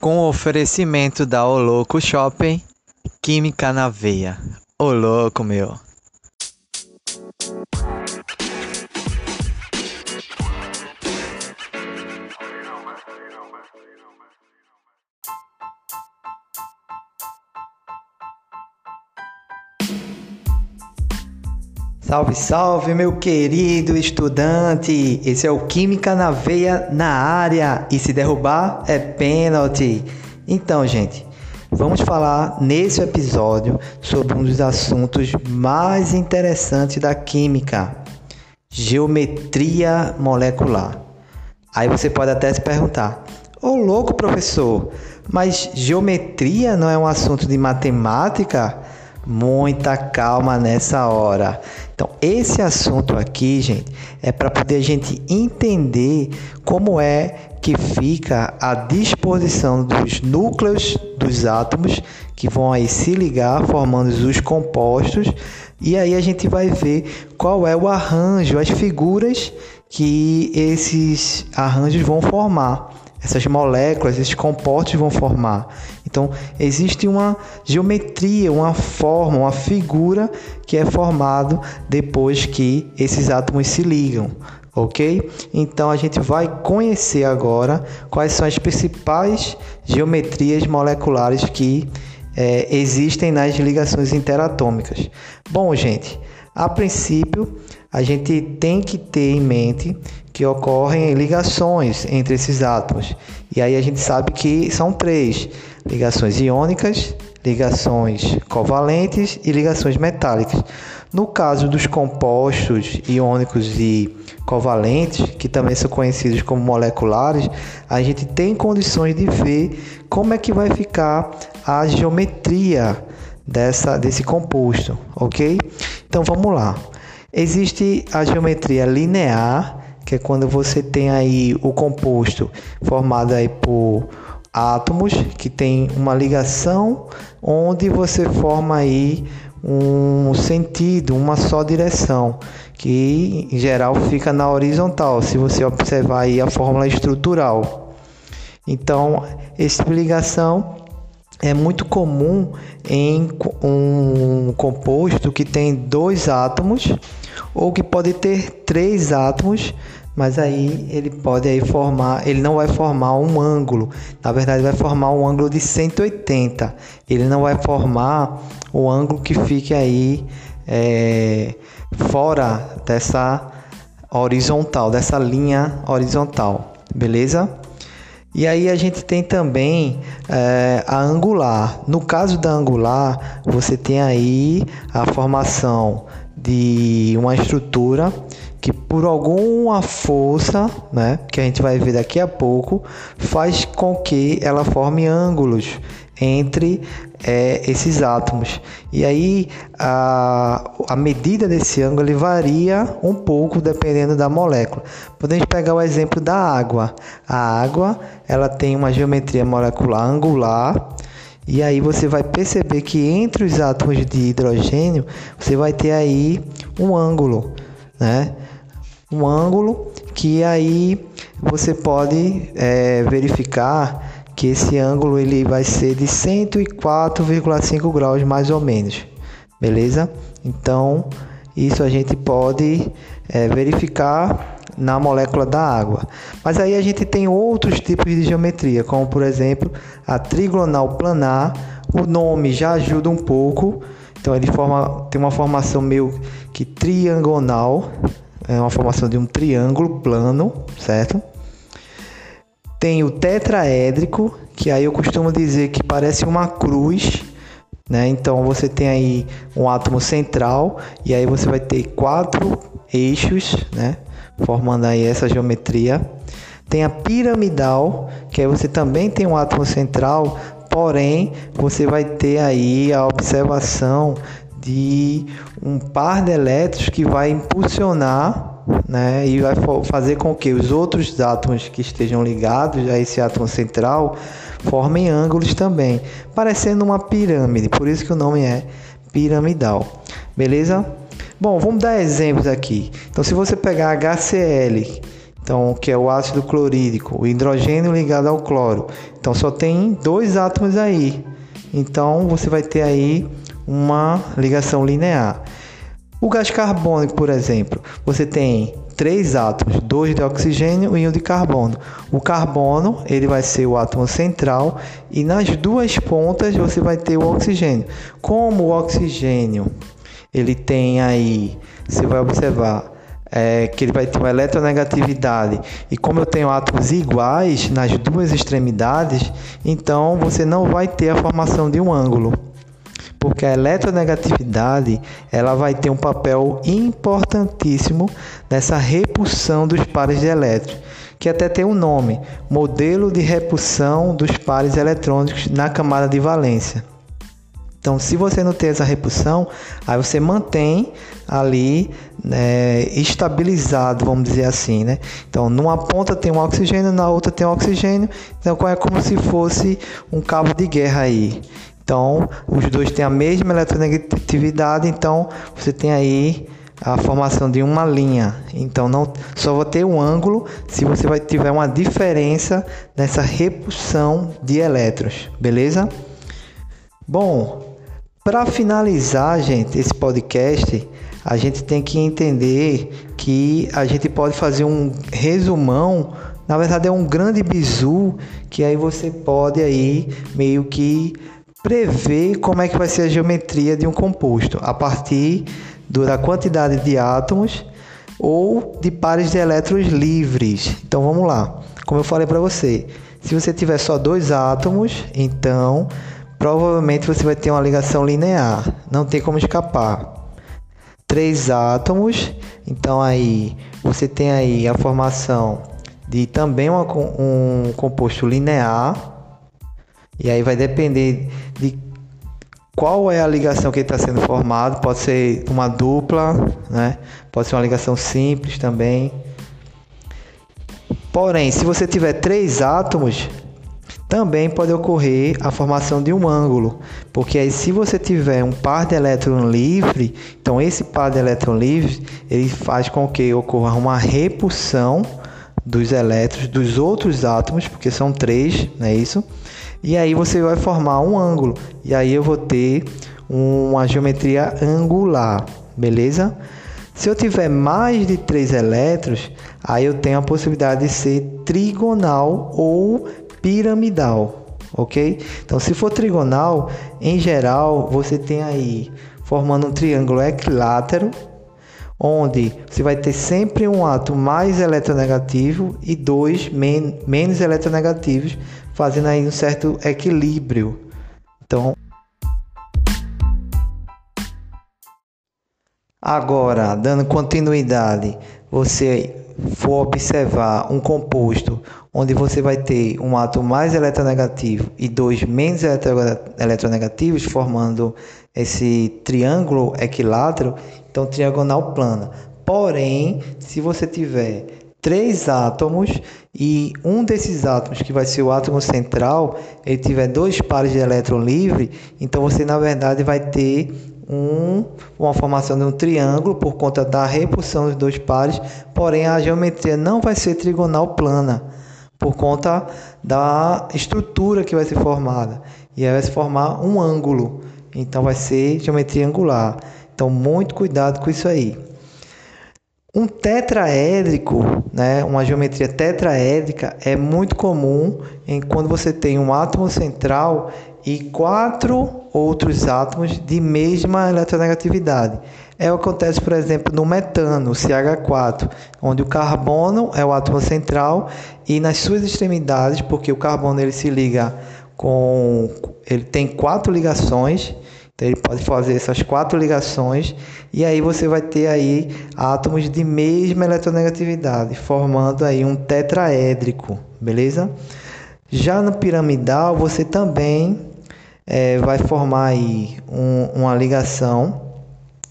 Com o oferecimento da O Louco Shopping, Química na Veia. Ô louco, meu. Salve, salve, meu querido estudante! Esse é o Química na Veia na área e se derrubar é pênalti. Então, gente, vamos falar nesse episódio sobre um dos assuntos mais interessantes da química: geometria molecular. Aí você pode até se perguntar: Ô louco, professor, mas geometria não é um assunto de matemática? Muita calma nessa hora. Então, esse assunto aqui, gente, é para poder a gente entender como é que fica a disposição dos núcleos dos átomos que vão aí se ligar formando os compostos e aí a gente vai ver qual é o arranjo, as figuras que esses arranjos vão formar essas moléculas, esses compostos vão formar. Então, existe uma geometria, uma forma, uma figura que é formado depois que esses átomos se ligam, ok? Então, a gente vai conhecer agora quais são as principais geometrias moleculares que é, existem nas ligações interatômicas. Bom, gente, a princípio, a gente tem que ter em mente que ocorrem ligações entre esses átomos. E aí a gente sabe que são três: ligações iônicas, ligações covalentes e ligações metálicas. No caso dos compostos iônicos e covalentes, que também são conhecidos como moleculares, a gente tem condições de ver como é que vai ficar a geometria dessa, desse composto, ok? Então vamos lá. Existe a geometria linear, que é quando você tem aí o composto formado aí por átomos que tem uma ligação onde você forma aí um sentido, uma só direção, que em geral fica na horizontal, se você observar aí a fórmula estrutural. Então, essa ligação é muito comum em um composto que tem dois átomos ou que pode ter três átomos, mas aí ele pode aí formar, ele não vai formar um ângulo, na verdade vai formar um ângulo de 180, ele não vai formar o ângulo que fique aí é, fora dessa horizontal, dessa linha horizontal, beleza? E aí a gente tem também é, a angular. No caso da angular, você tem aí a formação de uma estrutura que por alguma força, né, que a gente vai ver daqui a pouco, faz com que ela forme ângulos entre é, esses átomos. E aí a, a medida desse ângulo varia um pouco dependendo da molécula. Podemos pegar o exemplo da água. A água ela tem uma geometria molecular angular e aí você vai perceber que entre os átomos de hidrogênio você vai ter aí um ângulo, né? Um ângulo que aí você pode é, verificar que esse ângulo ele vai ser de 104,5 graus mais ou menos, beleza? Então isso a gente pode é, verificar na molécula da água. Mas aí a gente tem outros tipos de geometria, como por exemplo a trigonal planar. O nome já ajuda um pouco, então ele forma, tem uma formação meio que triangonal, é uma formação de um triângulo plano, certo? Tem o tetraédrico, que aí eu costumo dizer que parece uma cruz, né? Então você tem aí um átomo central e aí você vai ter quatro eixos, né? Formando aí essa geometria. Tem a piramidal, que aí você também tem um átomo central, porém você vai ter aí a observação de um par de elétrons que vai impulsionar né, e vai fazer com que os outros átomos que estejam ligados a esse átomo central formem ângulos também, parecendo uma pirâmide, por isso que o nome é piramidal. Beleza? Bom, vamos dar exemplos aqui. Então, se você pegar HCl, então que é o ácido clorídrico, o hidrogênio ligado ao cloro. Então só tem dois átomos aí. Então você vai ter aí uma ligação linear. O gás carbônico, por exemplo, você tem três átomos, dois de oxigênio e um de carbono. O carbono ele vai ser o átomo central e nas duas pontas você vai ter o oxigênio. Como o oxigênio ele tem aí, você vai observar é, que ele vai ter uma eletronegatividade e como eu tenho átomos iguais nas duas extremidades, então você não vai ter a formação de um ângulo porque a eletronegatividade ela vai ter um papel importantíssimo nessa repulsão dos pares de elétrons, que até tem um nome, modelo de repulsão dos pares eletrônicos na camada de valência. Então, se você não tem essa repulsão, aí você mantém ali né, estabilizado, vamos dizer assim, né? Então, numa ponta tem um oxigênio, na outra tem um oxigênio, então é como se fosse um cabo de guerra aí. Então, os dois têm a mesma eletronegatividade, então você tem aí a formação de uma linha. Então, não só vai ter um ângulo se você vai tiver uma diferença nessa repulsão de elétrons, beleza? Bom, para finalizar, gente, esse podcast, a gente tem que entender que a gente pode fazer um resumão na verdade é um grande bizu que aí você pode aí meio que prever como é que vai ser a geometria de um composto a partir da quantidade de átomos ou de pares de elétrons livres. Então vamos lá. Como eu falei para você, se você tiver só dois átomos, então provavelmente você vai ter uma ligação linear, não tem como escapar. Três átomos, então aí você tem aí a formação de também uma, um composto linear e aí vai depender de qual é a ligação que está sendo formado. Pode ser uma dupla, né? Pode ser uma ligação simples também. Porém, se você tiver três átomos, também pode ocorrer a formação de um ângulo, porque aí se você tiver um par de elétron livre, então esse par de elétron livre ele faz com que ocorra uma repulsão dos elétrons dos outros átomos, porque são três, não é isso? E aí você vai formar um ângulo. E aí eu vou ter uma geometria angular, beleza? Se eu tiver mais de três elétrons, aí eu tenho a possibilidade de ser trigonal ou piramidal, ok? Então, se for trigonal, em geral, você tem aí formando um triângulo equilátero, onde você vai ter sempre um átomo mais eletronegativo e dois men menos eletronegativos, fazendo aí um certo equilíbrio. Então, agora, dando continuidade, você for observar um composto onde você vai ter um átomo mais eletronegativo e dois menos eletronegativos, formando esse triângulo equilátero, então triagonal plana. Porém, se você tiver três átomos e um desses átomos, que vai ser o átomo central, ele tiver dois pares de elétron livre, então você na verdade vai ter um, uma formação de um triângulo por conta da repulsão dos dois pares, porém a geometria não vai ser trigonal plana por conta da estrutura que vai ser formada e aí vai se formar um ângulo, então vai ser geometria angular. Então muito cuidado com isso aí. Um tetraédrico, né, uma geometria tetraédrica é muito comum em quando você tem um átomo central e quatro outros átomos de mesma eletronegatividade. É o que acontece, por exemplo, no metano, o CH4, onde o carbono é o átomo central e nas suas extremidades, porque o carbono ele se liga com ele tem quatro ligações então ele pode fazer essas quatro ligações e aí você vai ter aí átomos de mesma eletronegatividade, formando aí um tetraédrico, beleza? Já no piramidal você também é, vai formar aí um, uma ligação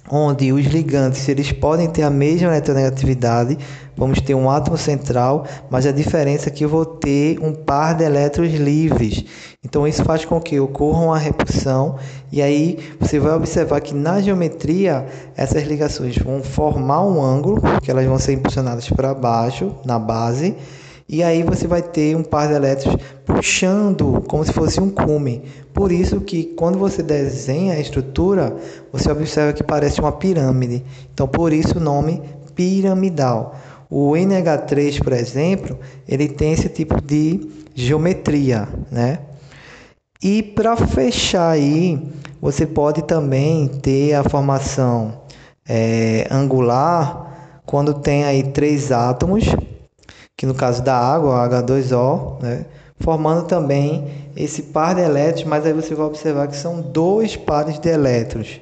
onde os ligantes eles podem ter a mesma eletronegatividade, vamos ter um átomo central, mas a diferença é que eu vou ter um par de elétrons livres. Então isso faz com que ocorra uma repulsão e aí você vai observar que na geometria essas ligações vão formar um ângulo, que elas vão ser impulsionadas para baixo na base e aí você vai ter um par de elétrons puxando como se fosse um cume. Por isso que quando você desenha a estrutura, você observa que parece uma pirâmide. Então por isso o nome piramidal. O NH3, por exemplo, ele tem esse tipo de geometria, né? E para fechar aí, você pode também ter a formação é, angular quando tem aí três átomos que no caso da água, H2O, né, formando também esse par de elétrons, mas aí você vai observar que são dois pares de elétrons.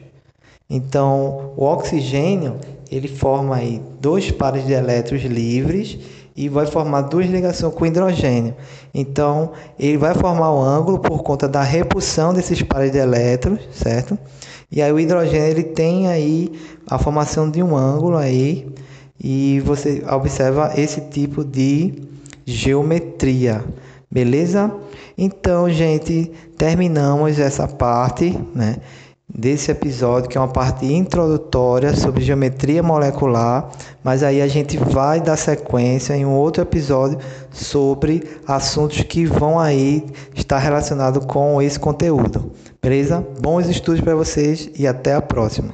Então, o oxigênio, ele forma aí dois pares de elétrons livres e vai formar duas ligações com hidrogênio. Então, ele vai formar o ângulo por conta da repulsão desses pares de elétrons, certo? E aí o hidrogênio ele tem aí a formação de um ângulo aí e você observa esse tipo de geometria, beleza? Então, gente, terminamos essa parte, né? Desse episódio, que é uma parte introdutória sobre geometria molecular, mas aí a gente vai dar sequência em um outro episódio sobre assuntos que vão aí estar relacionados com esse conteúdo. Beleza? Bons estudos para vocês e até a próxima.